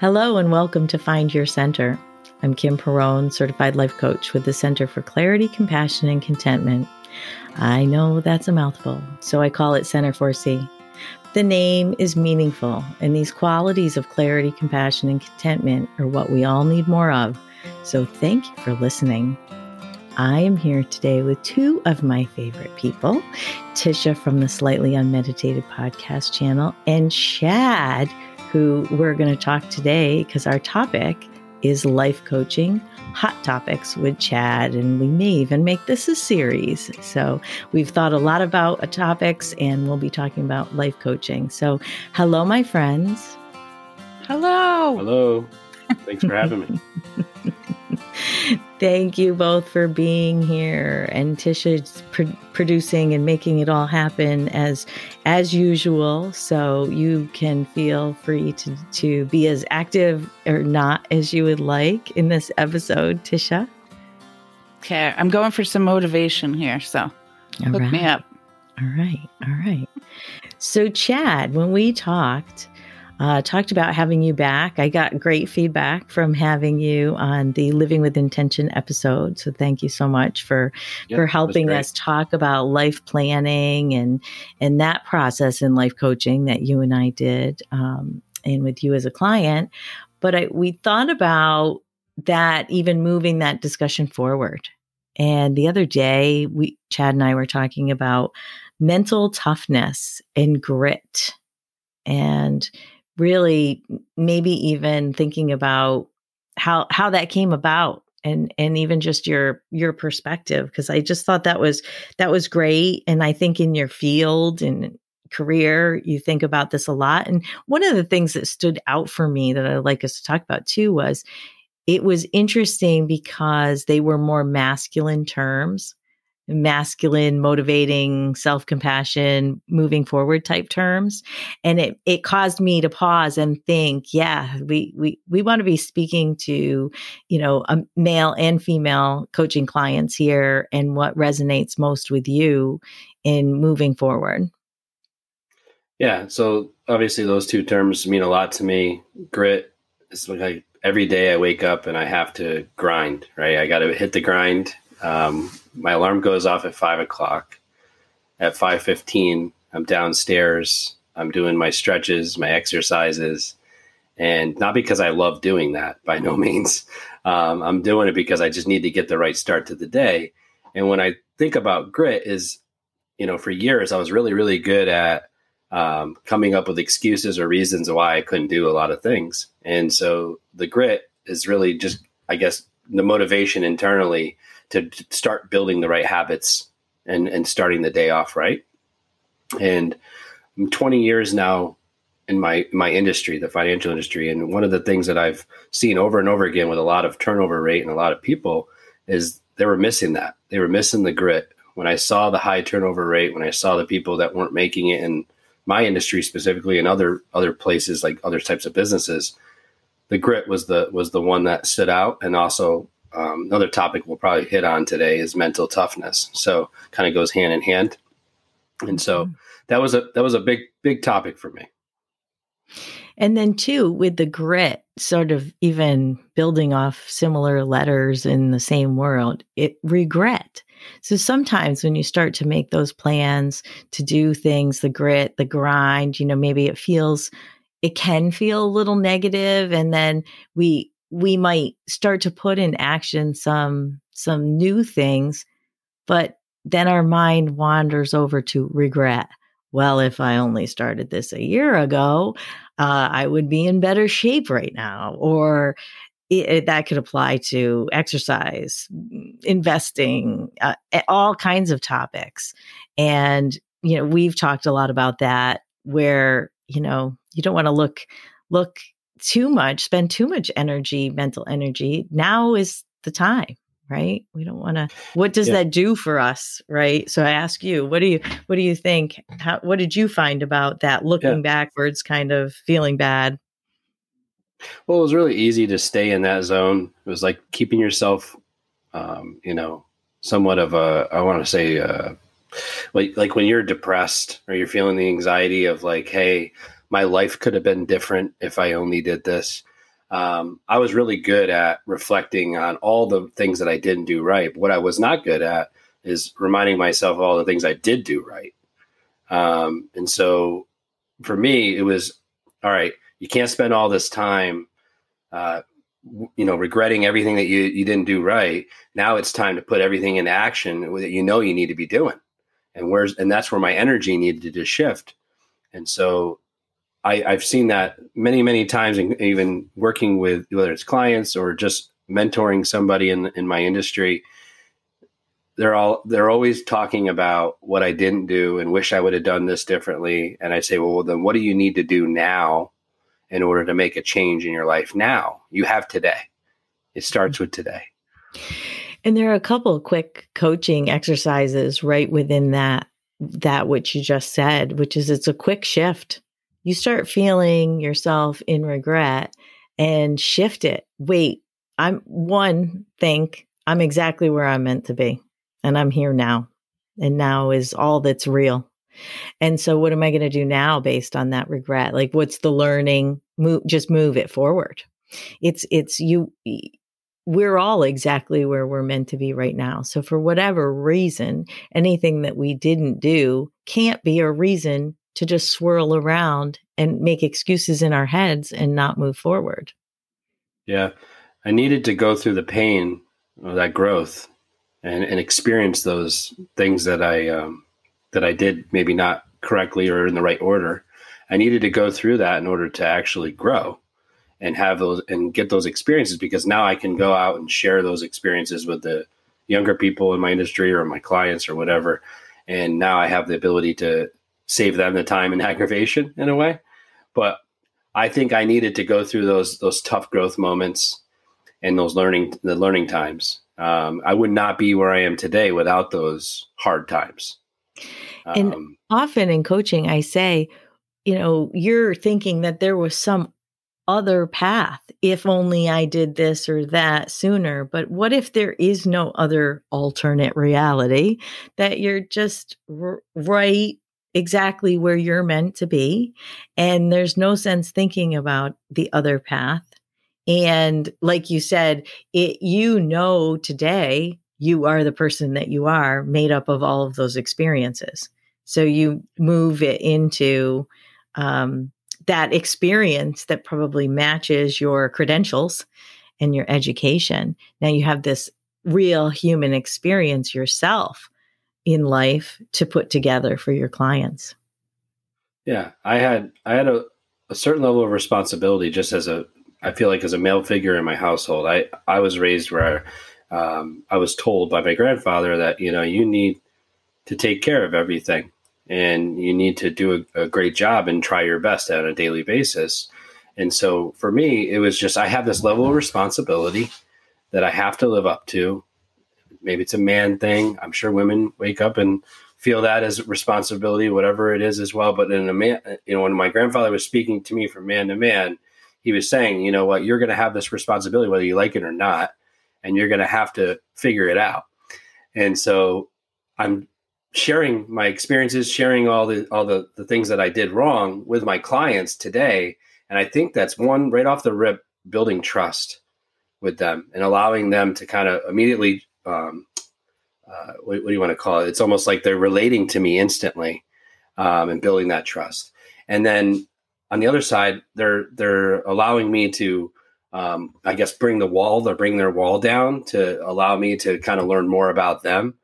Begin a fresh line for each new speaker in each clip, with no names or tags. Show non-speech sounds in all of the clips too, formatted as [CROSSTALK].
Hello, and welcome to Find Your Center. I'm Kim Perrone, certified life coach with the Center for Clarity, Compassion, and Contentment. I know that's a mouthful, so I call it Center 4C. The name is meaningful, and these qualities of clarity, compassion, and contentment are what we all need more of. So, thank you for listening. I am here today with two of my favorite people Tisha from the Slightly Unmeditated podcast channel, and Chad who we're going to talk today because our topic is life coaching, hot topics with Chad, and we may even make this a series. So we've thought a lot about uh, topics and we'll be talking about life coaching. So, hello, my friends.
Hello.
Hello. Thanks for having me. [LAUGHS]
Thank you both for being here and Tisha's pr- producing and making it all happen as as usual. So you can feel free to to be as active or not as you would like in this episode, Tisha.
Okay, I'm going for some motivation here, so all hook right. me up.
All right, all right. So Chad, when we talked uh, talked about having you back. I got great feedback from having you on the Living with Intention episode. So thank you so much for yep, for helping us talk about life planning and and that process in life coaching that you and I did, um, and with you as a client. But I, we thought about that even moving that discussion forward. And the other day, we Chad and I were talking about mental toughness and grit and really maybe even thinking about how how that came about and and even just your your perspective because i just thought that was that was great and i think in your field and career you think about this a lot and one of the things that stood out for me that i'd like us to talk about too was it was interesting because they were more masculine terms masculine, motivating, self compassion, moving forward type terms. And it, it caused me to pause and think, yeah, we, we, we want to be speaking to, you know, a male and female coaching clients here and what resonates most with you in moving forward.
Yeah. So obviously those two terms mean a lot to me. Grit is like every day I wake up and I have to grind, right? I got to hit the grind. Um, my alarm goes off at five o'clock. At five fifteen, I'm downstairs. I'm doing my stretches, my exercises, and not because I love doing that by no [LAUGHS] means. Um, I'm doing it because I just need to get the right start to the day. And when I think about grit, is you know, for years I was really, really good at um, coming up with excuses or reasons why I couldn't do a lot of things. And so the grit is really just, I guess, the motivation internally to, start building the right habits and and starting the day off right. And I'm 20 years now in my my industry, the financial industry, and one of the things that I've seen over and over again with a lot of turnover rate and a lot of people is they were missing that. They were missing the grit. When I saw the high turnover rate, when I saw the people that weren't making it in my industry specifically and other other places like other types of businesses, the grit was the was the one that stood out and also um, another topic we'll probably hit on today is mental toughness. So kind of goes hand in hand. And so mm-hmm. that was a that was a big big topic for me.
And then too with the grit sort of even building off similar letters in the same world, it regret. So sometimes when you start to make those plans to do things, the grit, the grind, you know, maybe it feels it can feel a little negative and then we we might start to put in action some some new things but then our mind wanders over to regret. Well if i only started this a year ago uh, i would be in better shape right now or it, it, that could apply to exercise investing uh, all kinds of topics. And you know we've talked a lot about that where you know you don't want to look look too much, spend too much energy, mental energy, now is the time, right? We don't want to what does yeah. that do for us, right? So I ask you, what do you what do you think? How what did you find about that looking yeah. backwards kind of feeling bad?
Well, it was really easy to stay in that zone. It was like keeping yourself um, you know, somewhat of a I want to say uh like like when you're depressed or you're feeling the anxiety of like, hey, my life could have been different if I only did this. um, I was really good at reflecting on all the things that I didn't do right. What I was not good at is reminding myself of all the things I did do right. Um, and so for me, it was all right. You can't spend all this time, uh, you know, regretting everything that you you didn't do right. Now it's time to put everything into action that you know you need to be doing. And where's and that's where my energy needed to shift. And so I, I've seen that many, many times, and even working with whether it's clients or just mentoring somebody in in my industry. They're all they're always talking about what I didn't do and wish I would have done this differently. And I say, well, then what do you need to do now in order to make a change in your life now? You have today. It starts with today.
And there are a couple quick coaching exercises right within that that which you just said, which is it's a quick shift you start feeling yourself in regret and shift it. Wait, I'm one, think I'm exactly where I'm meant to be and I'm here now. And now is all that's real. And so what am I going to do now based on that regret? Like what's the learning? Move just move it forward. It's it's you we're all exactly where we're meant to be right now. So for whatever reason, anything that we didn't do can't be a reason to just swirl around and make excuses in our heads and not move forward.
Yeah. I needed to go through the pain of that growth and, and experience those things that I um, that I did maybe not correctly or in the right order. I needed to go through that in order to actually grow and have those and get those experiences because now I can go out and share those experiences with the younger people in my industry or my clients or whatever. And now I have the ability to save them the time and [LAUGHS] aggravation in a way. But I think I needed to go through those those tough growth moments and those learning the learning times. Um, I would not be where I am today without those hard times.
Um, and often in coaching, I say, you know, you're thinking that there was some other path if only I did this or that sooner. But what if there is no other alternate reality that you're just r- right exactly where you're meant to be. And there's no sense thinking about the other path. And like you said, it, you know, today you are the person that you are made up of all of those experiences. So you move it into um, that experience that probably matches your credentials and your education. Now you have this real human experience yourself in life to put together for your clients?
Yeah, I had I had a, a certain level of responsibility just as a I feel like as a male figure in my household. I I was raised where um, I was told by my grandfather that you know you need to take care of everything and you need to do a, a great job and try your best on a daily basis. And so for me, it was just I have this level of responsibility that I have to live up to maybe it's a man thing. I'm sure women wake up and feel that as a responsibility, whatever it is as well. But in a man, you know, when my grandfather was speaking to me from man to man, he was saying, you know what, you're going to have this responsibility, whether you like it or not, and you're going to have to figure it out. And so I'm sharing my experiences, sharing all the all the, the things that I did wrong with my clients today. And I think that's one right off the rip, building trust with them and allowing them to kind of immediately um, uh, what, what, do you want to call it? It's almost like they're relating to me instantly um, and building that trust. And then on the other side, they're they're allowing me to, um, I guess, bring the wall. They're bringing their wall down to allow me to kind of learn more about them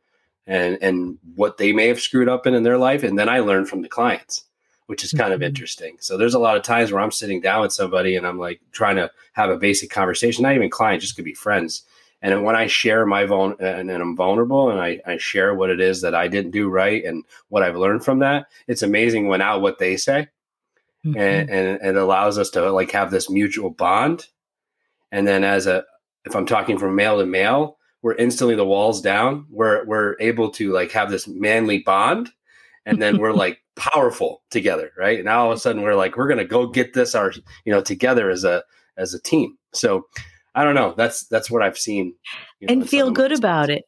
and and what they may have screwed up in in their life. And then I learn from the clients, which is kind mm-hmm. of interesting. So there's a lot of times where I'm sitting down with somebody and I'm like trying to have a basic conversation, not even client, just could be friends and when I share my vul- and, and I'm vulnerable and I, I share what it is that I didn't do right and what I've learned from that, it's amazing when out what they say. Mm-hmm. And, and it allows us to like have this mutual bond. And then as a, if I'm talking from male to male, we're instantly the walls down. We're, we're able to like have this manly bond and then we're like [LAUGHS] powerful together. Right. And now all of a sudden we're like, we're going to go get this our, you know, together as a, as a team. So I don't know. That's that's what I've seen.
You know, and feel good about it.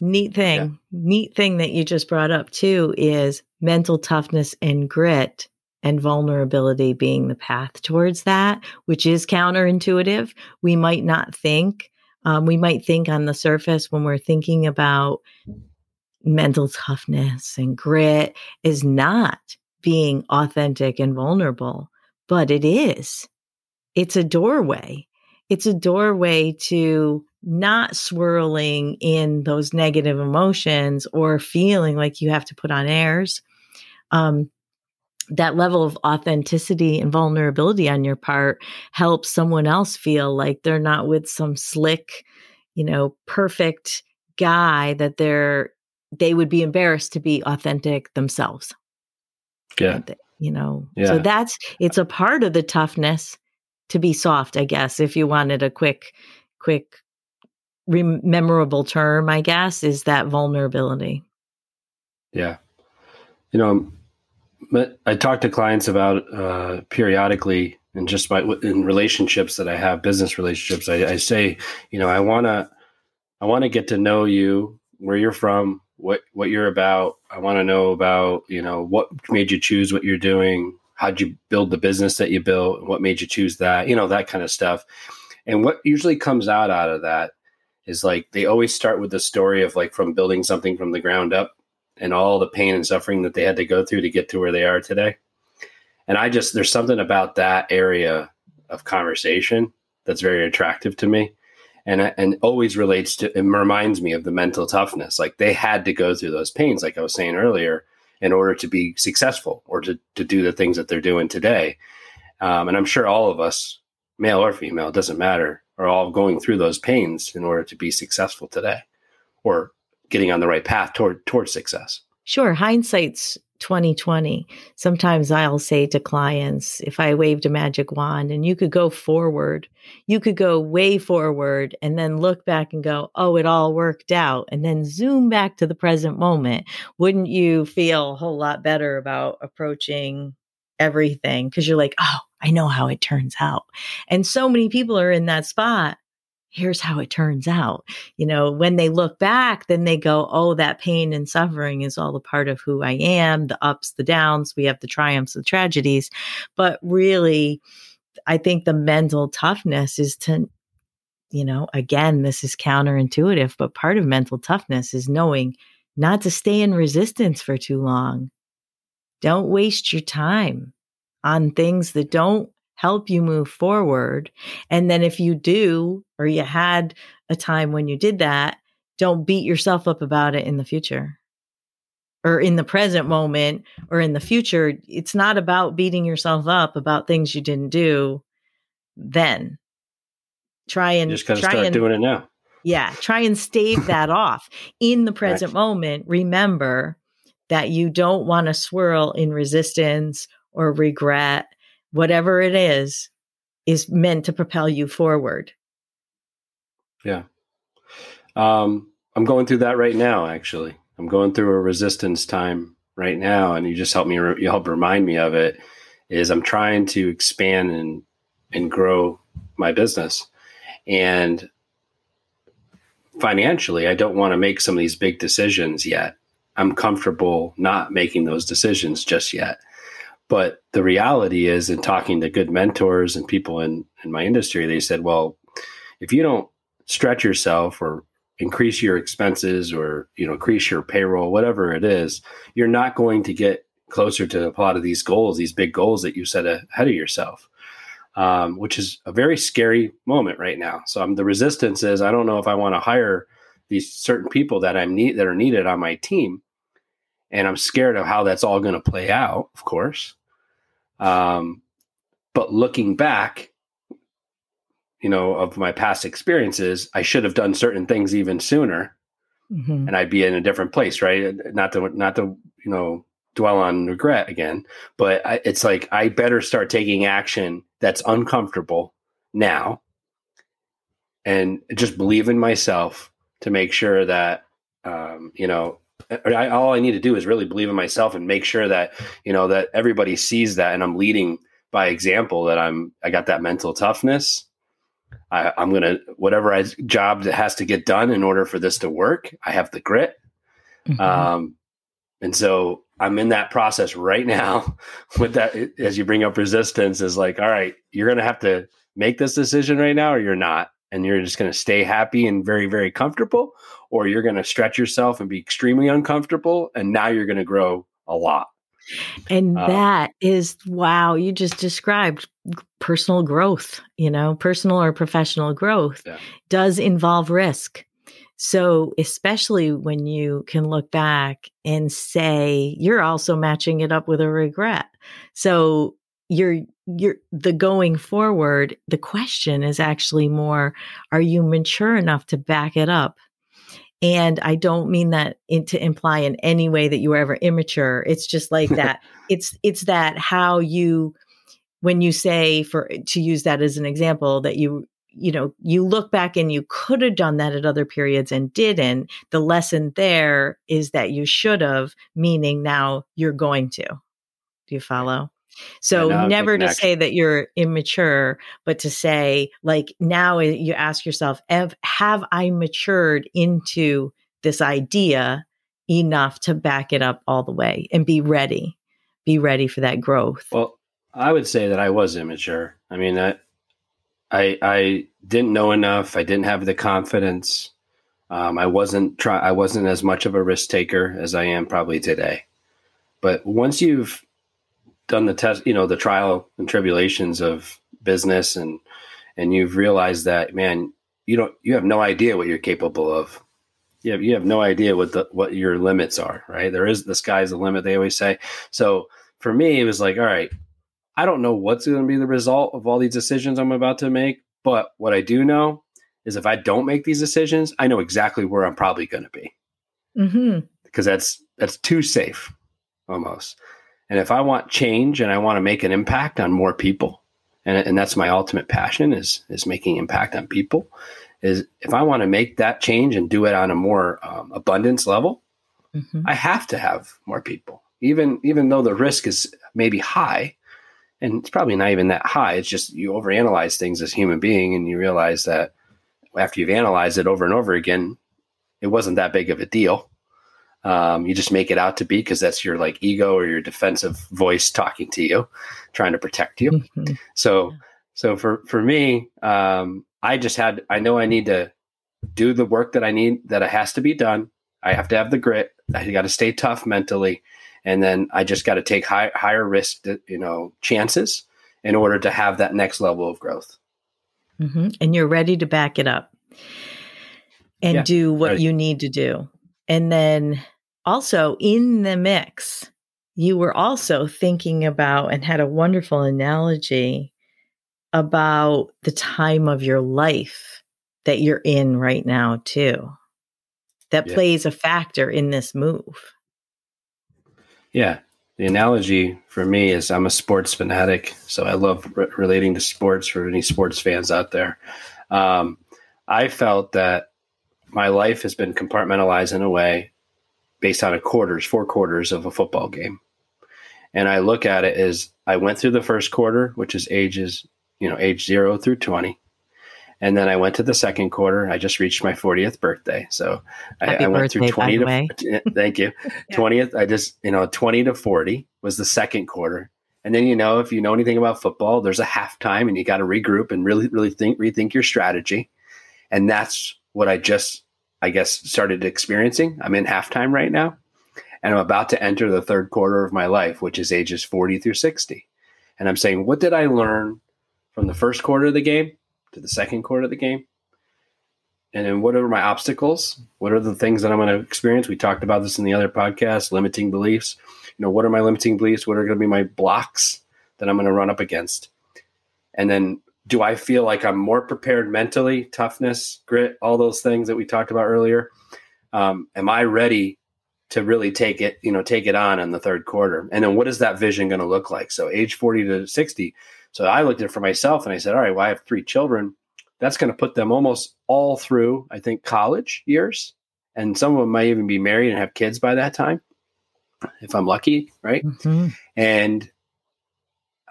Neat thing. Yeah. Neat thing that you just brought up too is mental toughness and grit and vulnerability being the path towards that, which is counterintuitive. We might not think, um, we might think on the surface when we're thinking about mental toughness and grit is not being authentic and vulnerable, but it is. It's a doorway. It's a doorway to not swirling in those negative emotions or feeling like you have to put on airs. Um, that level of authenticity and vulnerability on your part helps someone else feel like they're not with some slick, you know, perfect guy that they're they would be embarrassed to be authentic themselves.
Yeah.
You know. Yeah. So that's it's a part of the toughness to be soft, I guess, if you wanted a quick quick memorable term, I guess, is that vulnerability.
Yeah. You know, I talk to clients about uh, periodically, and just my in relationships that I have, business relationships. I, I say, you know, I want to, I want to get to know you, where you're from, what what you're about. I want to know about, you know, what made you choose what you're doing. How'd you build the business that you built? What made you choose that? You know, that kind of stuff. And what usually comes out out of that is like they always start with the story of like from building something from the ground up and all the pain and suffering that they had to go through to get to where they are today. And I just, there's something about that area of conversation that's very attractive to me. And, and always relates to, it reminds me of the mental toughness. Like they had to go through those pains, like I was saying earlier, in order to be successful or to, to do the things that they're doing today. Um, and I'm sure all of us, male or female, doesn't matter, are all going through those pains in order to be successful today or getting on the right path toward toward success.
Sure, hindsight's 2020. Sometimes I'll say to clients, if I waved a magic wand and you could go forward, you could go way forward and then look back and go, oh, it all worked out, and then zoom back to the present moment. Wouldn't you feel a whole lot better about approaching everything? Because you're like, oh, I know how it turns out. And so many people are in that spot here's how it turns out. You know, when they look back, then they go, oh, that pain and suffering is all a part of who I am, the ups, the downs, we have the triumphs, the tragedies. But really, I think the mental toughness is to, you know, again, this is counterintuitive, but part of mental toughness is knowing not to stay in resistance for too long. Don't waste your time on things that don't help you move forward. And then if you do, or you had a time when you did that, don't beat yourself up about it in the future or in the present moment or in the future. It's not about beating yourself up about things you didn't do then. Try and
you just gotta start and, doing it now.
Yeah. Try and stave [LAUGHS] that off. In the present right. moment, remember that you don't want to swirl in resistance or regret whatever it is, is meant to propel you forward.
Yeah. Um, I'm going through that right now, actually. I'm going through a resistance time right now, and you just help me, you help remind me of it. Is I'm trying to expand and and grow my business, and financially, I don't want to make some of these big decisions yet. I'm comfortable not making those decisions just yet. But the reality is, in talking to good mentors and people in, in my industry, they said, well, if you don't stretch yourself or increase your expenses or you know increase your payroll whatever it is you're not going to get closer to a lot of these goals these big goals that you set ahead of yourself um, which is a very scary moment right now. So um, the resistance is i don't know if i want to hire these certain people that i'm need that are needed on my team and i'm scared of how that's all going to play out of course um, but looking back, you know, of my past experiences, I should have done certain things even sooner, mm-hmm. and I'd be in a different place, right? Not to not to you know dwell on regret again, but I, it's like I better start taking action that's uncomfortable now, and just believe in myself to make sure that um, you know I, all I need to do is really believe in myself and make sure that you know that everybody sees that, and I'm leading by example. That I'm I got that mental toughness. I, am gonna whatever I, job that has to get done in order for this to work. I have the grit, mm-hmm. um, and so I'm in that process right now [LAUGHS] with that as you bring up resistance is like, all right, you're going to have to make this decision right now or you're not. And you're just going to stay happy and very, very comfortable, or you're going to stretch yourself and be extremely uncomfortable. And now you're going to grow a lot.
And um, that is wow, you just described personal growth, you know, personal or professional growth yeah. does involve risk. So, especially when you can look back and say you're also matching it up with a regret. So, you're you're the going forward, the question is actually more are you mature enough to back it up? And I don't mean that in, to imply in any way that you were ever immature. It's just like that. [LAUGHS] it's it's that how you when you say for to use that as an example that you you know, you look back and you could have done that at other periods and didn't. The lesson there is that you should have, meaning now you're going to. Do you follow? So never to say that you're immature, but to say like now you ask yourself, have, have I matured into this idea enough to back it up all the way and be ready, be ready for that growth?
Well, I would say that I was immature. I mean, I, I, I didn't know enough. I didn't have the confidence. Um, I wasn't try. I wasn't as much of a risk taker as I am probably today. But once you've done the test, you know, the trial and tribulations of business, and and you've realized that, man, you don't, you have no idea what you're capable of. You have, you have no idea what the what your limits are. Right? There is the sky's the limit. They always say. So for me, it was like, all right, I don't know what's going to be the result of all these decisions I'm about to make, but what I do know is if I don't make these decisions, I know exactly where I'm probably going to be. Mm-hmm. Because that's that's too safe, almost. And if I want change and I want to make an impact on more people, and, and that's my ultimate passion is is making impact on people. Is if I want to make that change and do it on a more um, abundance level, mm-hmm. I have to have more people. Even even though the risk is maybe high, and it's probably not even that high. It's just you overanalyze things as a human being, and you realize that after you've analyzed it over and over again, it wasn't that big of a deal. Um, you just make it out to be because that's your like ego or your defensive voice talking to you, trying to protect you. Mm-hmm. So, so for for me, um, I just had I know I need to do the work that I need that it has to be done. I have to have the grit. I got to stay tough mentally and then I just got to take high, higher risk, you know, chances in order to have that next level of growth.
Mm-hmm. And you're ready to back it up and yeah, do what you need to do. And then also in the mix, you were also thinking about and had a wonderful analogy about the time of your life that you're in right now, too. That yeah. plays a factor in this move.
Yeah. The analogy for me is I'm a sports fanatic. So I love re- relating to sports for any sports fans out there. Um, I felt that my life has been compartmentalized in a way based on a quarters, four quarters of a football game. And I look at it as I went through the first quarter, which is ages, you know, age zero through 20. And then I went to the second quarter. I just reached my 40th birthday. So I, I, went through 20 to, [LAUGHS] thank you. yeah. 20th. I just, you know, 20 to 40 was the second quarter. And then, you know, if you know anything about football, there's a halftime and you got to regroup and really, really think, rethink your strategy. And that's what I just, I guess, started experiencing. I'm in halftime right now and I'm about to enter the third quarter of my life, which is ages 40 through 60. And I'm saying, what did I learn from the first quarter of the game? to the second quarter of the game. And then what are my obstacles? What are the things that I'm going to experience? We talked about this in the other podcast, limiting beliefs. You know, what are my limiting beliefs? What are going to be my blocks that I'm going to run up against? And then do I feel like I'm more prepared mentally, toughness, grit, all those things that we talked about earlier? Um, am I ready to really take it, you know, take it on in the third quarter? And then what is that vision going to look like? So age 40 to 60, so I looked at it for myself and I said, all right, well, I have three children. That's going to put them almost all through, I think, college years. And some of them might even be married and have kids by that time, if I'm lucky, right? Mm-hmm. And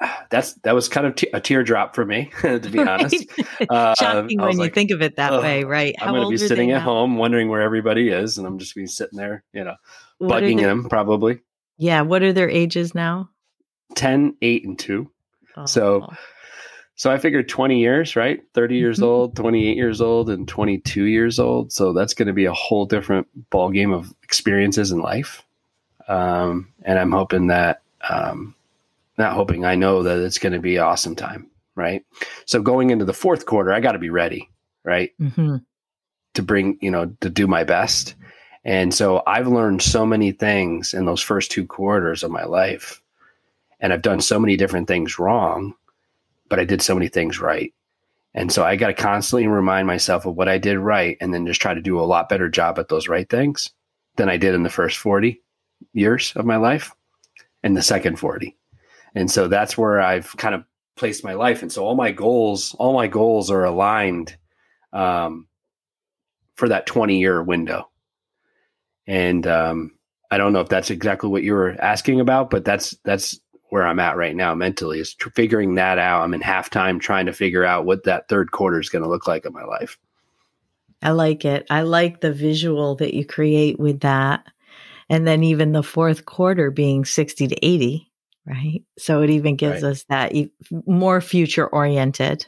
[SIGHS] that's that was kind of t- a teardrop for me, [LAUGHS] to be right. honest. [LAUGHS]
Uh, Shocking when like, you think of it that way, right?
How I'm going to be sitting at now? home wondering where everybody is, and I'm just be sitting there, you know, what bugging them probably.
Yeah. What are their ages now?
10, 8, and 2. So
Oh.
so I figured 20 years, right? 30 years
Mhm.
old, 28 years old, and 22 years old. So that's going to be a whole different ball game of experiences in life. Um, and I'm hoping that, um, not hoping, I know that it's going to be an awesome time, right? So going into the fourth quarter, I got to be ready, right?
Mhm.
to bring, you know, to do my best. And so I've learned so many things in those first two quarters of my life. And I've done so many different things wrong, but I did so many things right. And so I got to constantly remind myself of what I did right and then just try to do a lot better job at those right things than I did in the first 40 years of my life and the second 40. And so that's where I've kind of placed my life. And so all my goals, all my goals are aligned um, for that 20 year window. And um, I don't know if that's exactly what you were asking about, but that's that's where I'm at right now mentally is tr- figuring that out. I'm in halftime trying to figure out what that third quarter is going to look like in my life.
I like it. I like the visual that you create with that. And then even the fourth quarter being 60 to 80, right? So it even gives
Right.
us that e- more future oriented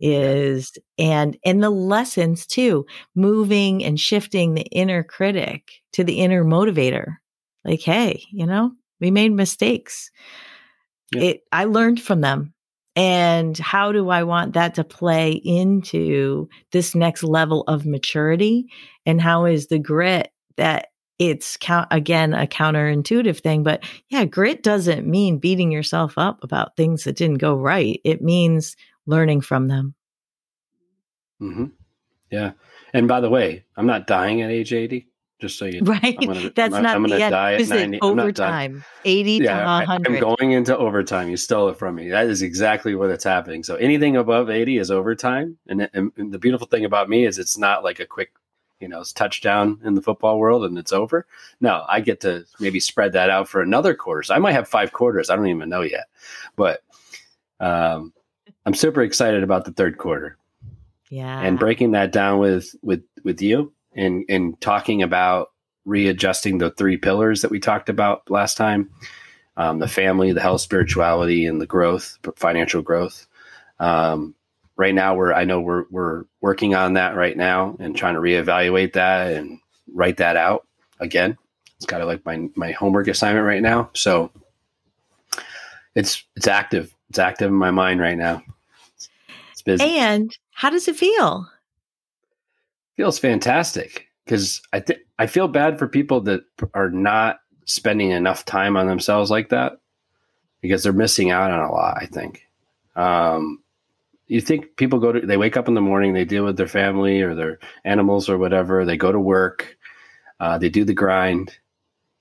is and and the lessons too moving and shifting the inner critic to the inner motivator like hey you know we made mistakes
Yeah.
it i learned from them and how do i want that to play into this next level of maturity and how is the grit that it's count again a counterintuitive thing but yeah grit doesn't mean beating yourself up about things that didn't go right it means learning from them
hmm Yeah. And by the way, I'm not dying at age 80, just so you [LAUGHS]
right
I'm gonna-
that's
I'm-
not
I'm gonna die at
Is it
90 I'm not
overtime 80
yeah,
to
I,
100
I'm going into overtime. You stole it from me. That is exactly what it's happening. So anything above 80 is overtime. And, and the beautiful thing about me is it's not like a quick, you know, it's touchdown in the football world and it's over. No, I get to maybe spread that out for another quarter. So I might have five quarters. I don't even know yet. But um, I'm super excited about the third quarter
yeah
and breaking that down with with with you and and talking about readjusting the three pillars that we talked about last time um, the family the health spirituality and the growth financial growth um, right now we're i know we're we're working on that right now and trying to reevaluate that and write that out again. It's kind of like my my homework assignment right now. So it's it's active. It's active in my mind right now. It's busy.
And how does it feel?
Feels fantastic because I think I feel bad for people that are not spending enough time on themselves like that because they're missing out on a lot. I think. Um, you think people go to they wake up in the morning, they deal with their family or their animals or whatever. They go to work, uh, they do the grind,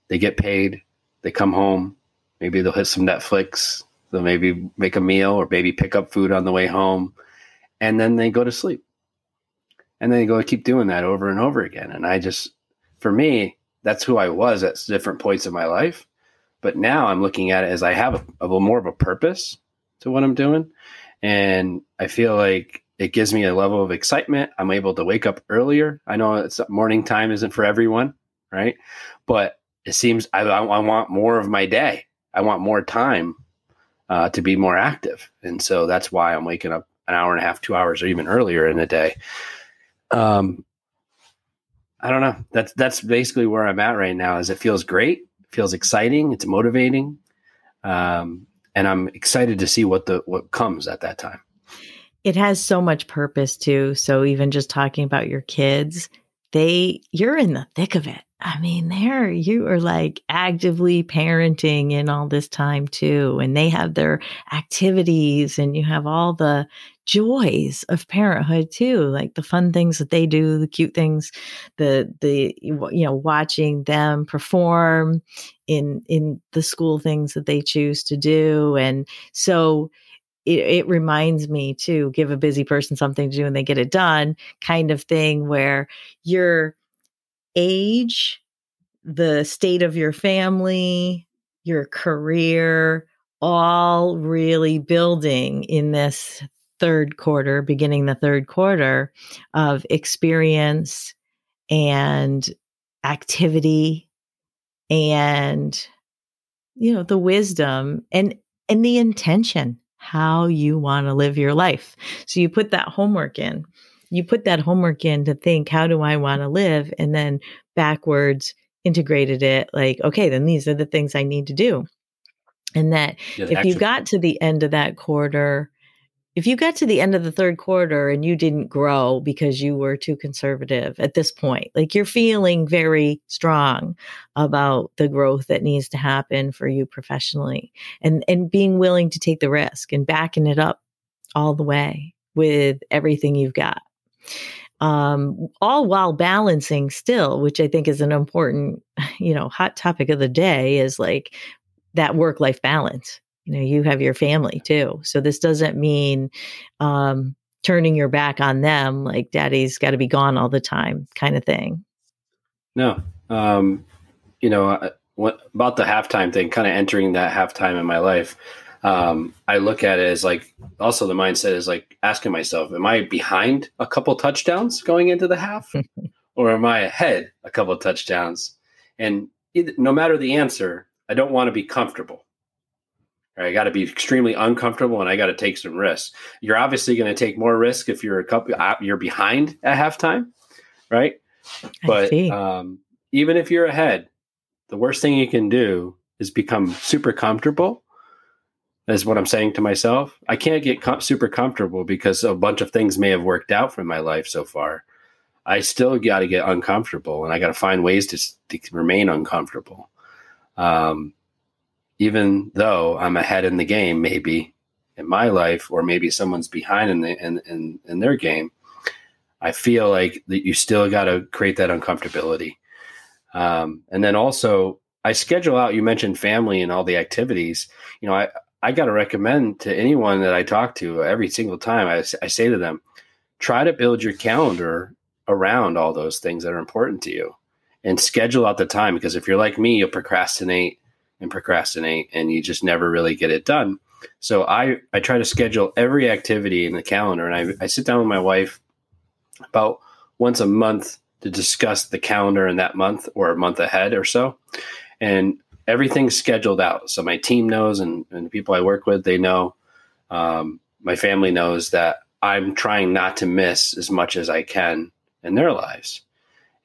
they get paid, they come home. Maybe they'll hit some Netflix. They'll maybe make a meal or maybe pick up food on the way home, and then they go to sleep and then you go keep doing that over and over again and i just for me that's who i was at different points in my life but now i'm looking at it as i have a, a little more of a purpose to what i'm doing and i feel like it gives me a level of excitement. I'm able to wake up earlier. I know it's morning time isn't for everyone right? But it seems i, I want more of my day. I want more time uh, to be more active. And so that's why i'm waking up an hour and a half two hours or even earlier in the day. Um i don't know. That's that's basically where i'm at right now is it feels great it feels exciting it's motivating. Um and i'm excited to see what the what comes at that time.
It has so much purpose too. So even just talking about your kids they you're in the thick of it. I mean there you are like actively parenting in all this time too. And they have their activities and you have all the joys of parenthood too like the fun things that they do the cute things the the you know watching them perform in in the school things that they choose to do. And so it, it reminds me to give a busy person something to do and they get it done kind of thing where your age the state of your family your career all really building in this third quarter beginning the third quarter of experience and activity and you know, the wisdom and and the intention how you want to live your life. So you put that homework in. You put that homework in to think, how do I want to live? And then backwards integrated it like, okay, then these are the things I need to do. And that if you got to the end of that quarter if you got to the end of the third quarter and you didn't grow because you were too conservative at this point, like you're feeling very strong about the growth that needs to happen for you professionally and, and being willing to take the risk and backing it up all the way with everything you've got. Um, all while balancing still, which I think is an important, you know, hot topic of the day is like that work life balance you know you have your family too. So this doesn't mean um, turning your back on them like daddy's got to be gone all the time kind of thing.
No um, you know what about the halftime thing kind of entering that halftime in my life um, i look at it as like also the mindset is like asking myself am i behind a couple touchdowns going into the half [LAUGHS] or am i ahead a couple touchdowns? And no matter the answer i don't want to be comfortable I got to be extremely uncomfortable and I got to take some risks. You're obviously going to take more risk if you're a couple uh, you're behind at halftime, right? But um, even if you're ahead, the worst thing you can do is become super comfortable. Is what I'm saying to myself. I can't get com- super comfortable because a bunch of things may have worked out for my life so far. I still got to get uncomfortable, and I got to find ways to, to remain uncomfortable. Um, even though I'm ahead in the game, maybe in my life, or maybe someone's behind in the in in, in their game, I feel like that you still got to create that uncomfortability. Um, and then also, I schedule out. You mentioned family and all the activities. You know, I I got to recommend to anyone that I talk to every single time. I I say to them, try to build your calendar around all those things that are important to you, and schedule out the time. Because if you're like me, you'll procrastinate and procrastinate and you just never really get it done. So I, I try to schedule every activity in the calendar and I, I sit down with my wife about once a month to discuss the calendar in that month or a month ahead or so. And everything's scheduled out. So my team knows and, and the people I work with, they know. Um, my family knows that I'm trying not to miss as much as I can in their lives.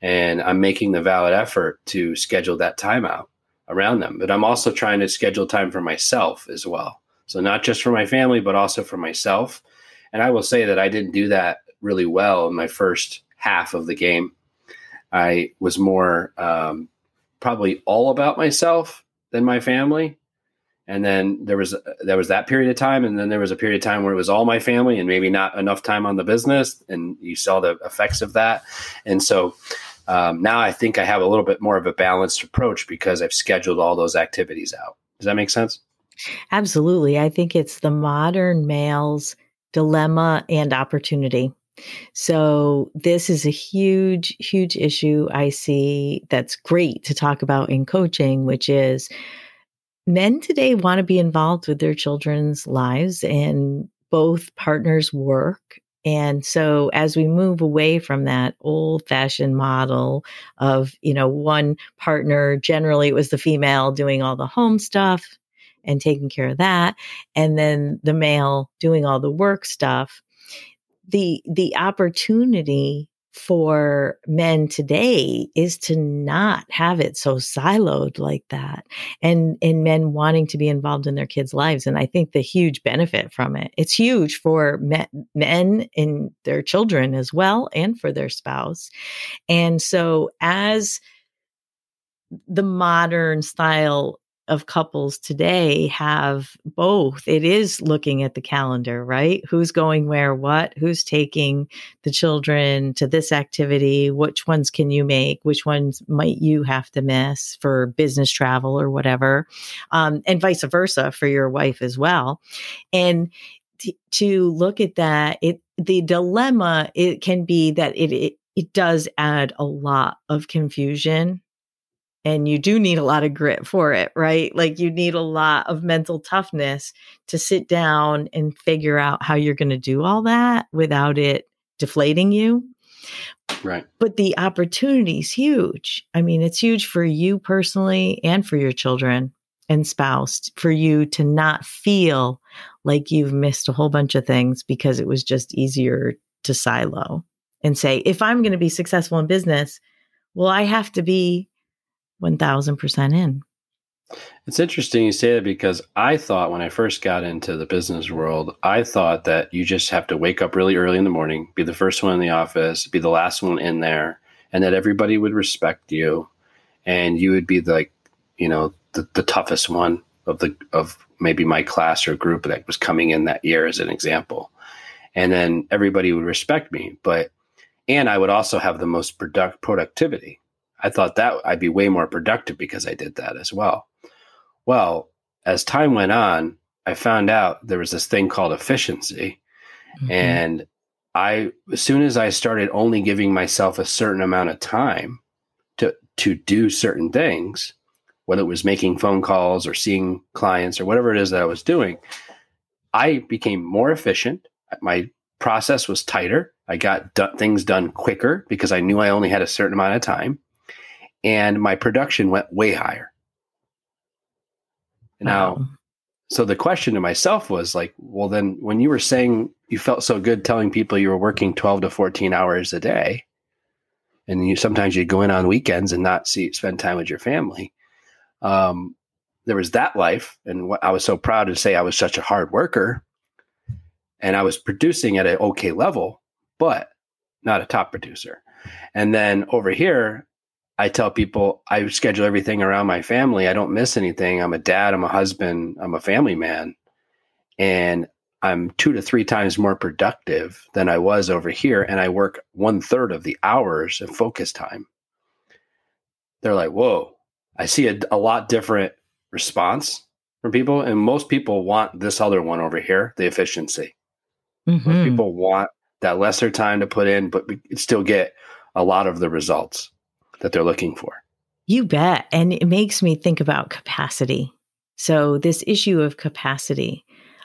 And I'm making the valid effort to schedule that time out around them. But I'm also trying to schedule time for myself as well. So not just for my family, but also for myself. And I will say that I didn't do that really well in my first half of the game. I was more um, probably all about myself than my family. And then there was there was that period of time, and then there was a period of time where it was all my family, and maybe not enough time on the business, and you saw the effects of that. And so um, now I think I have a little bit more of a balanced approach because I've scheduled all those activities out. Does that make sense?
Absolutely. I think it's the modern male's dilemma and opportunity. So, this is a huge, huge issue I see that's great to talk about in coaching, which is men today want to be involved with their children's lives and both partners work and so as we move away from that old fashioned model of, you know, one partner, generally it was the female doing all the home stuff and taking care of that. And then the male doing all the work stuff. The, the opportunity for men today is to not have it so siloed like that and and men wanting to be involved in their kids lives and i think the huge benefit from it it's huge for men, men and their children as well and for their spouse and so as the modern style of couples today have both. It is looking at the calendar, right? Who's going where, what, who's taking the children to this activity, which ones can you make, which ones might you have to miss for business travel or whatever, um, and vice versa for your wife as well. And t- to look at that, it the dilemma it can be that it, it it does add a lot of confusion and you do need a lot of grit for it, right? Like you need a lot of mental toughness to sit down and figure out how you're going to do all that without it deflating you.
Right.
But the opportunity is huge. I mean, it's huge for you personally and for your children. and spouse for you to not feel like you've missed a whole bunch of things because it was just easier to silo and say, if I'm going to be successful in business, well, I have to be 1000% in.
It's interesting you say that because I thought when I first got into the business world, I thought that you just have to wake up really early in the morning, be the first one in the office, be the last one in there, and that everybody would respect you and you would be like, you know, the, the toughest one of the of maybe my class or group that was coming in that year as an example. And then everybody would respect me, but and I would also have the most product productivity. I thought that I'd be way more productive because I did that as well. Well, as time went on, I found out there was this thing called efficiency. Mm-hmm. And I, as soon as I started only giving myself a certain amount of time to, to do certain things, whether it was making phone calls or seeing clients or whatever it is that I was doing, I became more efficient. My process was tighter. I got d- things done quicker because I knew I only had a certain amount of time. And my production went way higher. Now, wow. so the question to myself was like, well, then when you were saying you felt so good telling people you were working 12 to 14 hours a day, and you sometimes you go in on weekends and not see spend time with your family. Um, there was that life, and what I was so proud to say I was such a hard worker, and I was producing at an okay level, but not a top producer. And then over here, I tell people I schedule everything around my family. I don't miss anything. I'm a dad, I'm a husband, I'm a family man. And I'm two to three times more productive than I was over here. And I work one third of the hours of focus time. They're like, whoa, I see a, a lot different response from people. And most people want this other one over here, the efficiency. Mm-hmm. Most people want that lesser time to put in, but still get a lot of the results that they're looking for.
You bet. And it makes me think about capacity. So, this issue of capacity,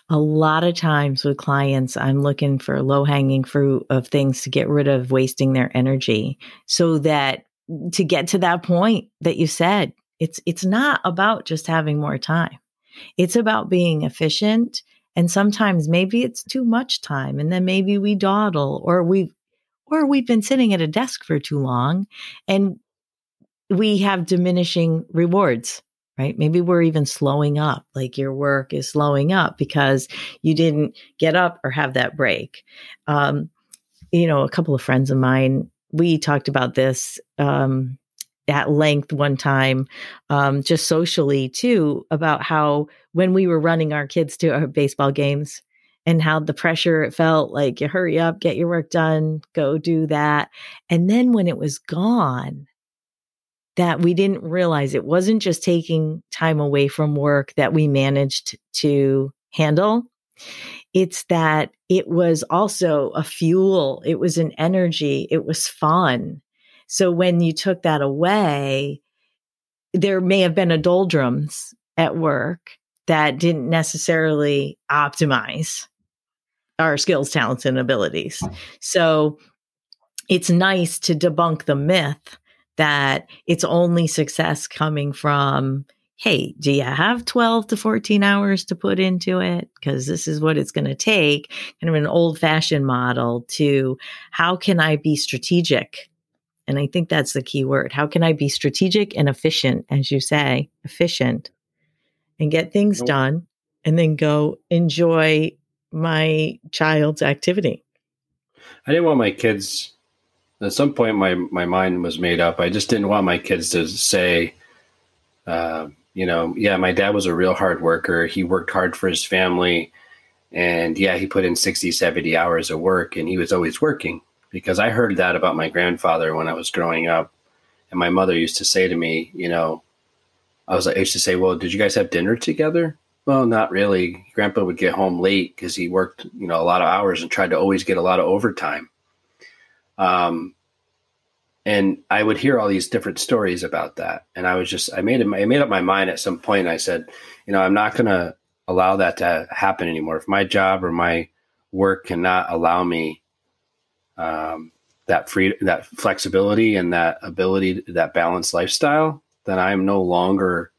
a lot of times with clients, I'm looking for low hanging fruit of things to get rid of wasting their energy so that to get to that point that you said, it's, it's not about just having more time. It's about being efficient. And sometimes maybe it's too much time and then maybe we dawdle or we've or we've been sitting at a desk for too long and we have diminishing rewards, right? Maybe we're even slowing up, like your work is slowing up because you didn't get up or have that break. Um, you know, a couple of friends of mine, we talked about this um, at length one time, um, just socially too, about how when we were running our kids to our baseball games, and how the pressure it felt like you hurry up, get your work done, go do that. And then when it was gone, that we didn't realize it wasn't just taking time away from work that we managed to handle. It's that it was also a fuel, it was an energy, it was fun. So when you took that away, there may have been a doldrums at work that didn't necessarily optimize our skills, talents, and abilities. So it's nice to debunk the myth that it's only success coming from, hey, do you have 12 to 14 hours to put into it? Because this is what it's going to take, kind of an old fashioned model to how can I be strategic? And I think that's the key word. How can I be strategic and efficient, as you say, efficient, and get things nope. done and then go enjoy my child's activity?
I didn't want my kids at some point my my mind was made up. I just didn't want my kids to say, uh, you know, yeah, my dad was a real hard worker. He worked hard for his family, and yeah, he put in 60, 70 hours of work, and he was always working. Because I heard that about my grandfather when I was growing up, and my mother used to say to me, you know, I was like, I used to say, well, did you guys have dinner together? Well, not really. Grandpa would get home late because he worked, you know, a lot of hours and tried to always get a lot of overtime. Um, and I would hear all these different stories about that, and I was just I made it, I made up my mind at some point. I said, you know, I'm not going to allow that to happen anymore. If my job or my work cannot allow me um, that free that flexibility and that ability that balanced lifestyle, then I'm no longer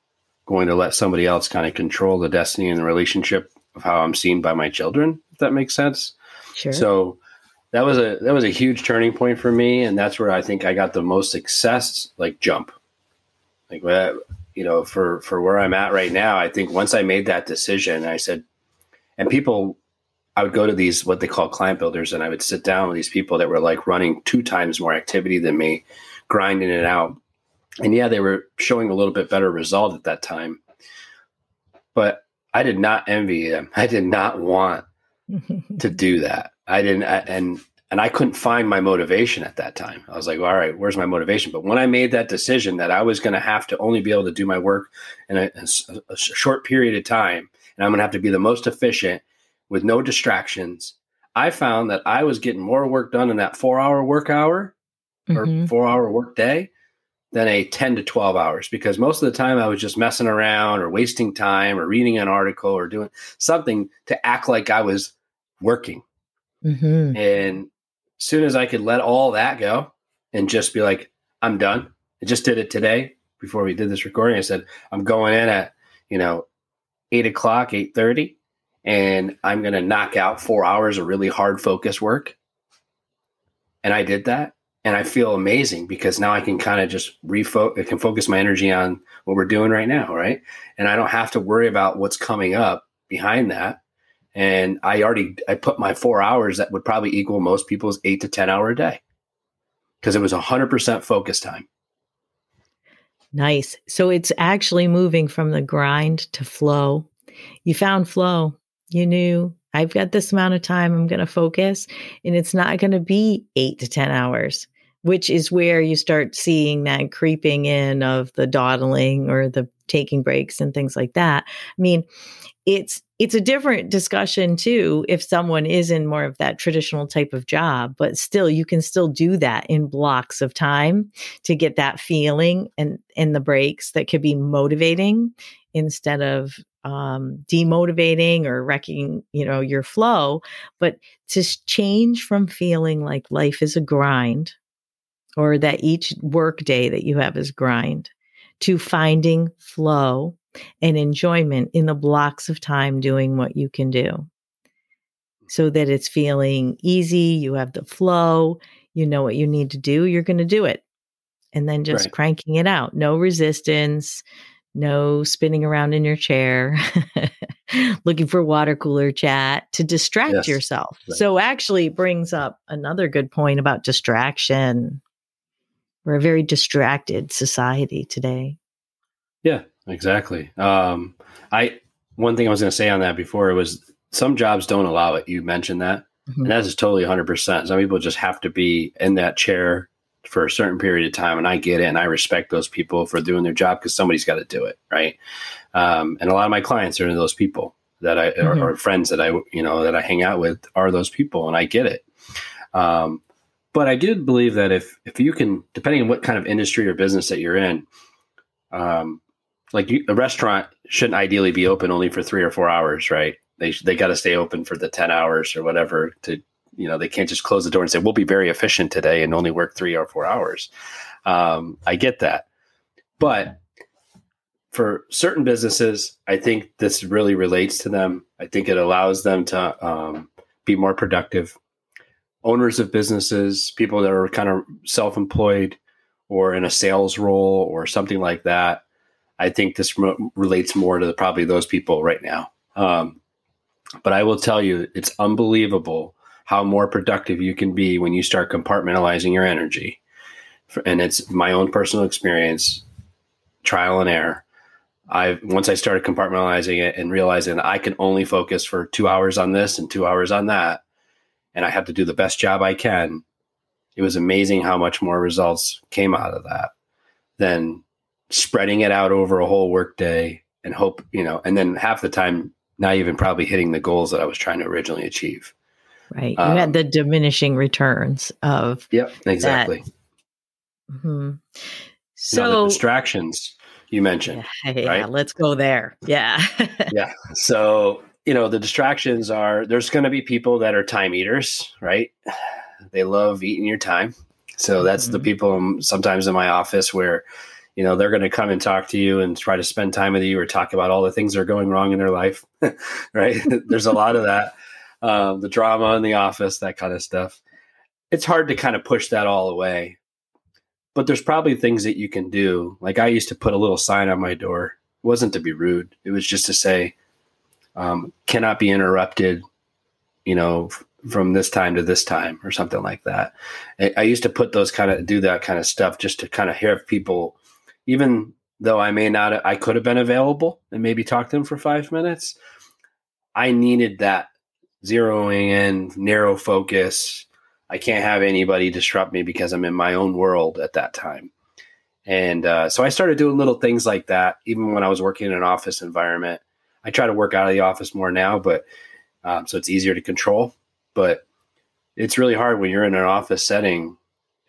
going to let somebody else kind of control the destiny and the relationship of how I'm seen by my children, if that makes sense.
Sure.
So that was a that was a huge turning point for me, and that's where I think I got the most success, like jump, like that. You know, for for where I'm at right now, I think once I made that decision, I said, and people, I would go to these what they call client builders, and I would sit down with these people that were like running two times more activity than me, grinding it out, and yeah, they were showing a little bit better result at that time, but I did not envy them. I did not want [LAUGHS] to do that. I didn't, I, and and I couldn't find my motivation at that time. I was like, well, all right, where's my motivation? But when I made that decision that I was going to have to only be able to do my work in a, a, a short period of time, and I'm going to have to be the most efficient with no distractions, I found that I was getting more work done in that four hour work hour or
Mhm.
four hour work day than a 10 to 12 hours because most of the time I was just messing around or wasting time or reading an article or doing something to act like I was working.
Mhm.
And as soon as I could let all that go and just be like, I'm done. I just did it today before we did this recording. I said, I'm going in at, you know, eight o'clock, eight thirty, and I'm gonna knock out four hours of really hard focus work. And I did that. And I feel amazing because now I can kind of just refocus, I can focus my energy on what we're doing right now, right? And I don't have to worry about what's coming up behind that and I already I put my four hours that would probably equal most people's eight to ten hour a day because it was hundred percent focus time.
Nice. So it's actually moving from the grind to flow. You found flow. You knew I've got this amount of time I'm going to focus, and it's not going to be eight to 10 hours, which is where you start seeing that creeping in of the dawdling or the taking breaks and things like that. I mean, it's it's a different discussion too if someone is in more of that traditional type of job but still you can still do that in blocks of time to get that feeling and and the breaks that could be motivating instead of um, demotivating or wrecking you know your flow. But to change from feeling like life is a grind or that each work day that you have is grind to finding flow and enjoyment in the blocks of time doing what you can do so that mm-hmm. it's feeling easy you have the flow you know what you need to do you're going to do it and then just
Right.
cranking it out no resistance no spinning around in your chair [LAUGHS] looking for water cooler chat to distract
Yes.
yourself
Right.
so actually brings up another good point about distraction we're a very distracted society today
Yeah, exactly. Um, I one thing I was going to say on that before was some jobs don't allow it. You mentioned that,
Mhm.
and that is totally hundred percent. Some people just have to be in that chair for a certain period of time, and I get it, and I respect those people for doing their job because somebody's got to do it, right? Um, and a lot of my clients are those people that I
Mhm.
or, or friends that I you know that I hang out with are those people, and I get it. Um, but I do believe that if if you can, depending on what kind of industry or business that you're in, um, like you, a restaurant shouldn't ideally be open only for three or four hours, right? They they got to stay open for the ten hours or whatever. To you know, they can't just close the door and say we'll be very efficient today and only work three or four hours. Um, I get that, but for certain businesses, I think this really relates to them. I think it allows them to um, be more productive. Owners of businesses, people that are kind of self-employed or in a sales role or something like that. I think this re- relates more to the, probably those people right now. Um, but I will tell you, it's unbelievable how more productive you can be when you start compartmentalizing your energy. And it's my own personal experience, trial and error. I once I started compartmentalizing it and realizing that I can only focus for two hours on this and two hours on that, and I have to do the best job I can. It was amazing how much more results came out of that than spreading it out over a whole workday and hope, you know, and then half the time not even probably hitting the goals that I was trying to originally achieve.
right you
Um,
had the diminishing returns of
Yep, exactly.
mhm.
now,
so
the distractions you mentioned.
yeah, yeah,
right?
let's go there yeah [LAUGHS]
yeah. So, you know, the distractions are there's going to be people that are time eaters, right? They love eating your time. So that's the
Mhm.
people um, sometimes in my office where, you know they're going to come and talk to you and try to spend time with you or talk about all the things that are going wrong in their life [LAUGHS] right? [LAUGHS] There's a lot of that um, the drama in the office that kind of stuff. It's hard to kind of push that all away but there's probably things that you can do. Like i used to put a little sign on my door. It wasn't to be rude. It was just to say um, cannot be interrupted you know from this time to this time or something like that. I, used to put those kind of do that kind of stuff just to kind of hear people, even though I may not, I could have been available and maybe talk to them for five minutes. I needed that zeroing in, narrow focus. I can't have anybody disrupt me because I'm in my own world at that time. And uh, so I started doing little things like that, even when I was working in an office environment. I try to work out of the office more now, but um, so it's easier to control but it's really hard when you're in an office setting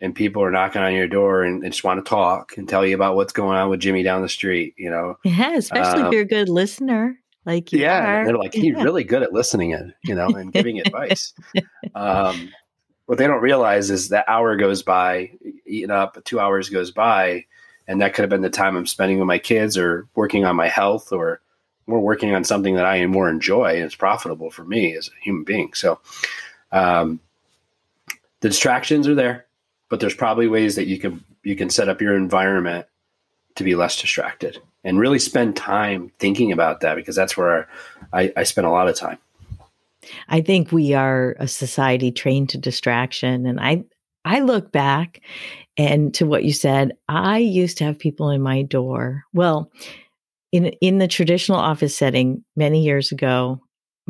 and people are knocking on your door and, and just want to talk and tell you about what's going on with Jimmy down the street, you know.
Yeah, especially um, if you're a good listener. Like
yeah, they're like he's yeah. [LAUGHS] really good at listening and you know and giving [LAUGHS] advice. Um, what they don't realize is that hour goes by, eating up, two hours goes by, and that could have been the time I'm spending with my kids or working on my health or we're working on something that I more enjoy and it's profitable for me as a human being. So, um, the distractions are there, but there's probably ways that you can you can set up your environment to be less distracted and really spend time thinking about that because that's where I, I spend a lot of time.
I think we are a society trained to distraction, and I I look back and to what you said. I used to have people in my door. Well, in in the traditional office setting many years ago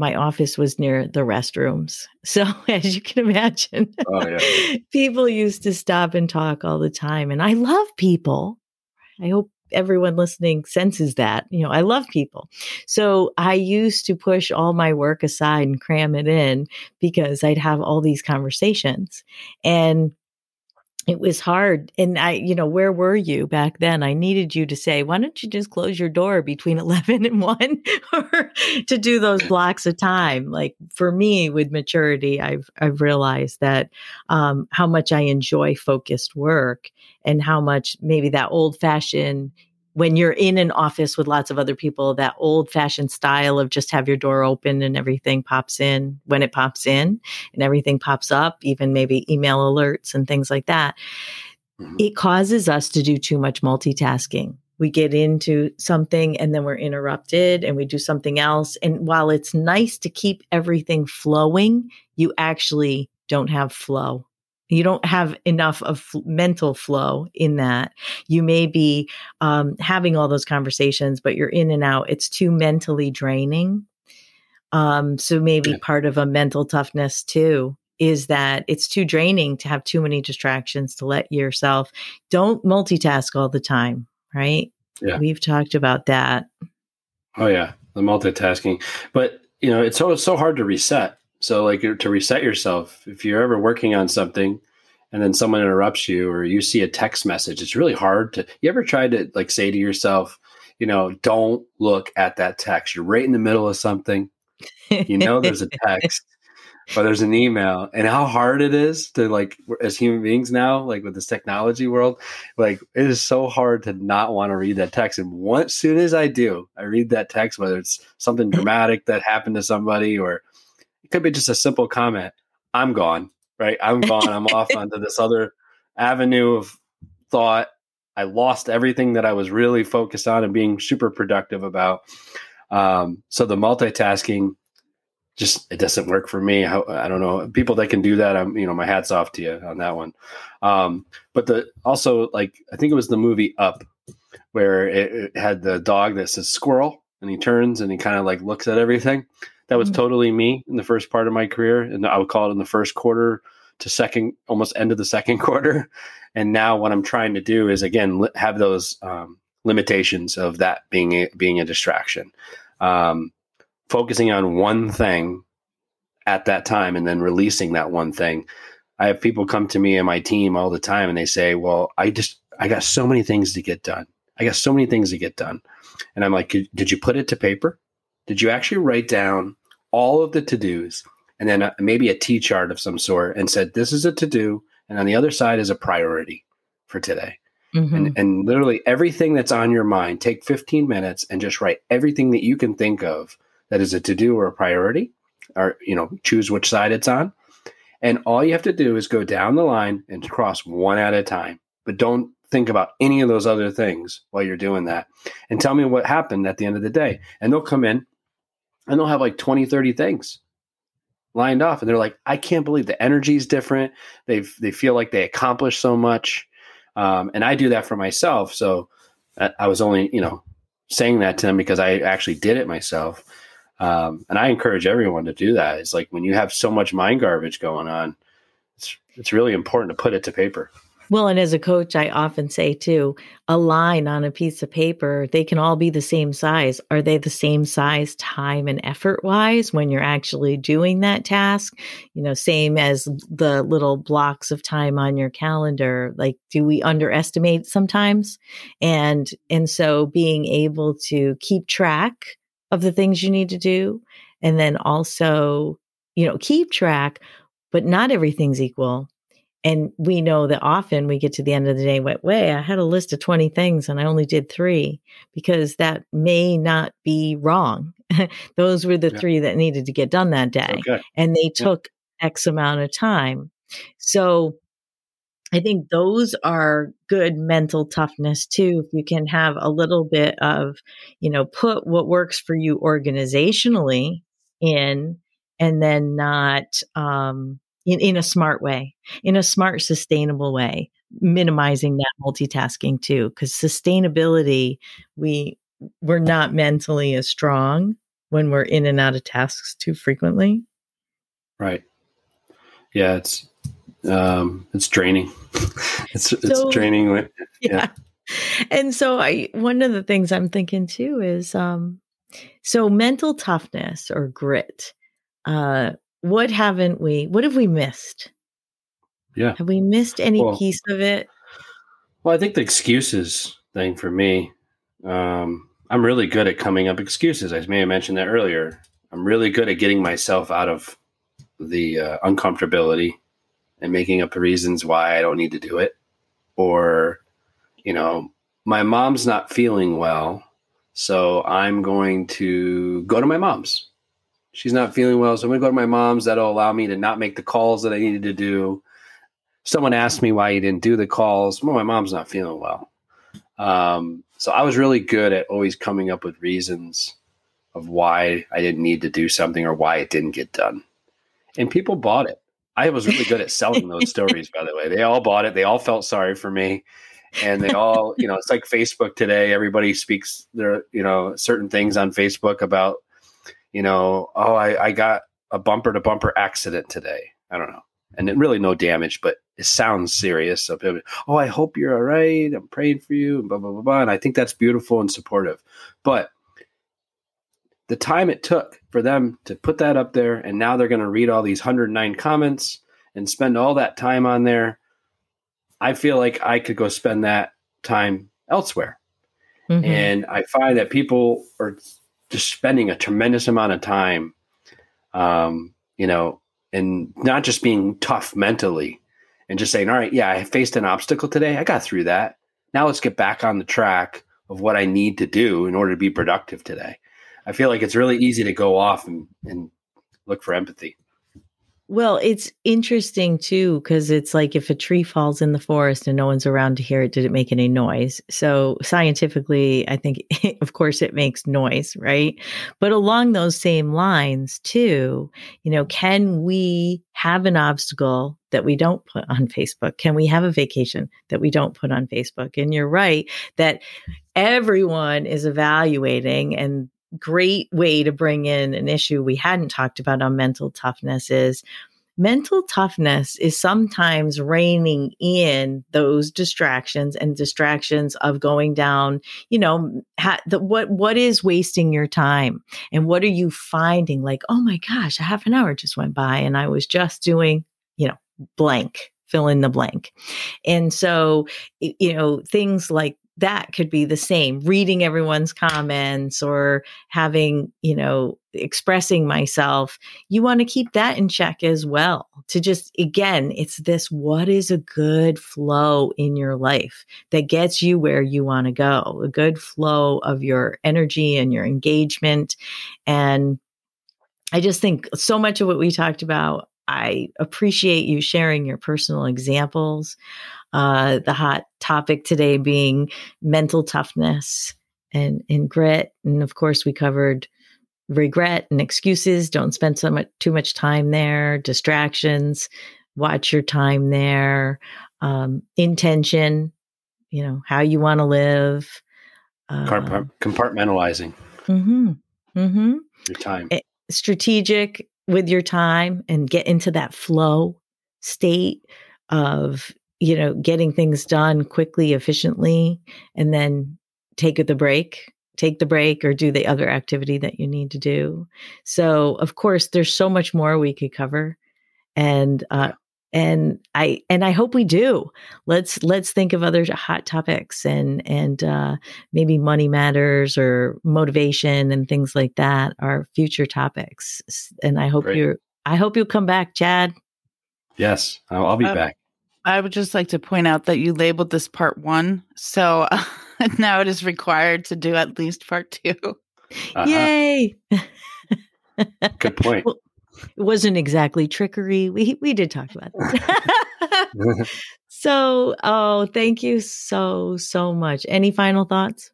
my office was near the restrooms. [LAUGHS] So as you can imagine oh, yeah. people used to stop and talk all the time and i love people. I hope everyone listening senses that you know i love people. So i used to push all my work aside and cram it in because i'd have all these conversations and it was hard. And I, you know, where were you back then? I needed you to say, why don't you just close your door between [LAUGHS] 11 and 1 [LAUGHS] or to do those blocks of time? Like for me with maturity, I've, I've realized that um, how much I enjoy focused work and how much maybe that old fashioned when you're in an office with lots of other people, that old fashioned style of just have your door open and everything pops in when it pops in and everything pops up, even maybe email alerts and things like that. Mm-hmm. It causes us to do too much multitasking. We get into something and then we're interrupted and we do something else. And while it's nice to keep everything flowing, you actually don't have flow you don't have enough of f- mental flow in that. You may be um, having all those conversations, but you're in and out. It's too mentally draining. Um, so maybe part of a mental toughness too is that it's too draining to have too many distractions to let yourself don't multitask all the time, right? Yeah. We've talked about that.
Oh yeah, the multitasking. But you know, it's so it's so hard to reset so, like to reset yourself, if you're ever working on something and then someone interrupts you or you see a text message, it's really hard to. You ever tried to like say to yourself, you know, don't look at that text. You're right in the middle of something. You know, there's a [LAUGHS] text or there's an email, and how hard it is to like as human beings now, like with this technology world, like it is so hard to not want to read that text. And once soon as I do, I read that text, whether it's something dramatic that happened to somebody or could be just a simple comment. I'm gone, right? I'm [LAUGHS] gone. I'm off onto this other avenue of thought. I lost everything that I was really focused on and being super productive about. Um, so the multitasking just it doesn't work for me. I, I, don't know people that can do that. I'm you know my hats off to you on that one. Um, but the also like I think it was the movie Up where it, it had the dog that says squirrel and he turns and he kind of like looks at everything. That was mm-hmm. totally me in the first part of my career, and I would call it in the first quarter to second, almost end of the [LAUGHS] second quarter. And now what I'm trying to do is again have those um, limitations of that being a, being a distraction, um, focusing on one thing at that time, and then releasing that one thing. I have people come to me and my team all the time, and they say, "Well, I just I got so many things to get done. I got so many things to get done." And I'm like, "Did you put it to paper? Did you actually write down all of the to dos and then a, maybe a T chart of some sort and said, this is a to do. And on the other side is a priority for today. Mm-hmm. And, and literally everything that's on your mind, take 15 minutes and just write everything that you can think of that is a to do or a priority, or, you know, choose which side it's on. And all you have to do is go down the line and cross one at a time. But don't think about any of those other things while you're doing that. And tell me what happened at the end of the day. And they'll come in and they'll have like 20, 30 things lined off. And they're like, I can't believe the energy is different. They they feel like they accomplished so much. Um, and I do that for myself. So I, I was only, you know, saying that to them because I actually did it myself. Um, and I encourage everyone to do that. It's like when you have so much mind garbage going on, it's, it's really important to put it to paper.
Well, and as a coach, I often say too, a line on a piece of paper, they can all be the same size. Are they the same size time and effort wise when you're actually doing that task? You know, same as the little blocks of time on your calendar. Like, do we underestimate sometimes? And, and so being able to keep track of the things you need to do and then also, you know, keep track, but not everything's equal and we know that often we get to the end of the day, wait, wait, I had a list of 20 things and I only did three because that may not be wrong. [LAUGHS] Those were the yeah. three that needed to get done that day. Okay. And they took yeah. X amount of time. So I think those are good mental toughness too. If you can have a little bit of, you know, put what works for you organizationally in and then not, um, in, in a smart way, in a smart, sustainable way, minimizing that multitasking too. Because sustainability, we we're not mentally as strong when we're in and out of tasks too frequently.
Right. Yeah, it's um it's draining. [LAUGHS] it's it's so, draining. [LAUGHS] yeah. yeah.
And so I one of the things I'm thinking too is um so mental toughness or grit uh what haven't we what have we missed?
Yeah.
Have we missed any well, piece of it?
Well i think the excuses thing for me um i'm really good at coming up excuses. I may have mentioned that earlier. I'm really good at getting myself out of the uh, uncomfortability and making up reasons why i don't need to do it. Or you know my mom's not feeling well so i'm going to go to my mom's she's not feeling well. So I'm going to go to my mom's. That'll allow me to not make the calls that I needed to do. Someone asked me why you didn't do the calls. Well, my mom's not feeling well. Um, so I was really good at always coming up with reasons of why I didn't need to do something or why it didn't get done. And people bought it. I was really good at selling those [LAUGHS] stories, by the way. They all bought it. They all felt sorry for me. And they all, you know, it's like Facebook today. Everybody speaks their, you know, certain things on Facebook about you know, oh, I, I got a bumper to bumper accident today. I don't know. And it really no damage, but it sounds serious. So people, oh, I hope you're all right. I'm praying for you, and blah, blah, blah, blah. And I think that's beautiful and supportive. But the time it took for them to put that up there, and now they're going to read all these 109 comments and spend all that time on there. I feel like I could go spend that time elsewhere. Mm-hmm. And I find that people are just spending a tremendous amount of time, um, you know, and not just being tough mentally and just saying, all right, yeah, I faced an obstacle today. I got through that. Now let's get back on the track of what I need to do in order to be productive today. I feel like it's really easy to go off and, and look for empathy.
Well, it's interesting too, because it's like if a tree falls in the forest and no one's around to hear it, did it make any noise? So, scientifically, I think, [LAUGHS] of course, it makes noise, right? But along those same lines, too, you know, can we have an obstacle that we don't put on Facebook? Can we have a vacation that we don't put on Facebook? And you're right that everyone is evaluating and great way to bring in an issue we hadn't talked about on mental toughness is mental toughness is sometimes reining in those distractions and distractions of going down you know ha- the, what what is wasting your time? And what are you finding? Like oh my gosh a half an hour just went by and i was just doing you know blank fill in the blank. And so you know things like that could be the same reading everyone's comments or having, you know, expressing myself. You want to keep that in check as well. To just, again, it's this what is a good flow in your life that gets you where you want to go, a good flow of your energy and your engagement. And I just think so much of what we talked about, I appreciate you sharing your personal examples. Uh, the hot topic today being mental toughness and, and grit. And of course, we covered regret and excuses. Don't spend so much too much time there. Distractions. Watch your time there. Um, intention. You know how you want to live.
Uh, compartmentalizing.
Mm-hmm, mm-hmm.
Your time.
Eh, strategic with your time and get into that flow state of you know, getting things done quickly, efficiently, and then take the break, take the break or do the other activity that you need to do. So, of course, there's so much more we could cover. And, uh, and I and I hope we do. Let's let's think of other hot topics and and uh, maybe money matters or motivation and things like that are future topics. And I hope you I hope you'll come back, Chad.
Yes, I'll, I'll be uh, back.
I would just like to point out that you labeled this part one. So uh, [LAUGHS] now it is required to do at least part 2
uh-huh. Yay. [LAUGHS]
Good point. Well,
it wasn't exactly trickery. We we did talk about that. [LAUGHS] so, oh, thank you so so much. Any final thoughts?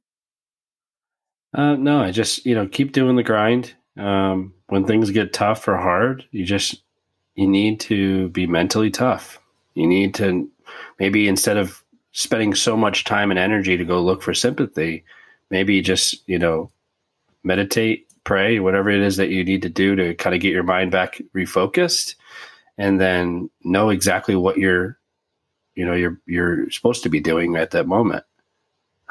Uh, no, I just you know keep doing the grind. Um, when things get tough or hard, you just you need to be mentally tough. You need to maybe instead of spending so much time and energy to go look for sympathy, maybe just, you know, meditate, pray, whatever it is that you need to do to kind of get your mind back refocused and then know exactly what you're you know you're you're supposed to be doing at that moment.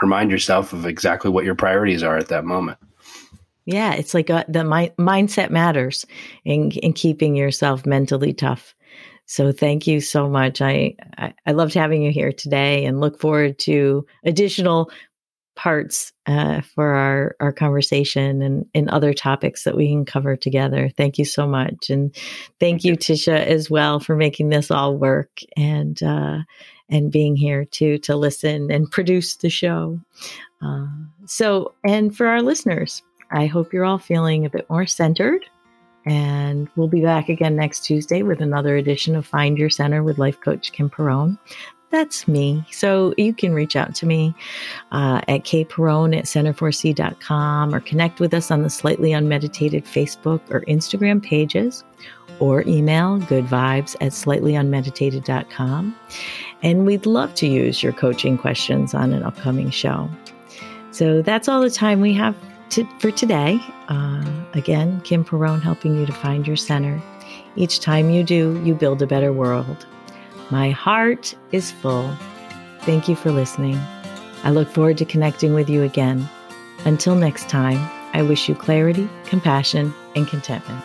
Remind yourself of exactly what your priorities are at that moment.
Yeah, it's like a, uh, the mi- mindset matters in in keeping yourself mentally tough. So thank you so much. I, I, I loved having you here today and look forward to additional parts uh, for our, our conversation and, and other topics that we can cover together. Thank you so much. And thank, thank you, Tisha, as well, for making this all work and uh, and being here to to listen and produce the show. Uh, so, and for our listeners, I hope you're all feeling a bit more centered and we'll be back again next Tuesday with another edition of Find Your Center with Life Coach Kim Perrone. That's me. So you can reach out to me uh, at kperrone at center4c.com or connect with us on the Slightly Unmeditated Facebook or Instagram pages or email goodvibes at slightlyunmeditated.com. And we'd love to use your coaching questions on an upcoming show. So that's all the time we have to, for today. Uh, again, Kim Perrone helping you to find your center. Each time you do, you build a better world. My heart is full. Thank you for listening. I look forward to connecting with you again. Until next time, I wish you clarity, compassion, and contentment.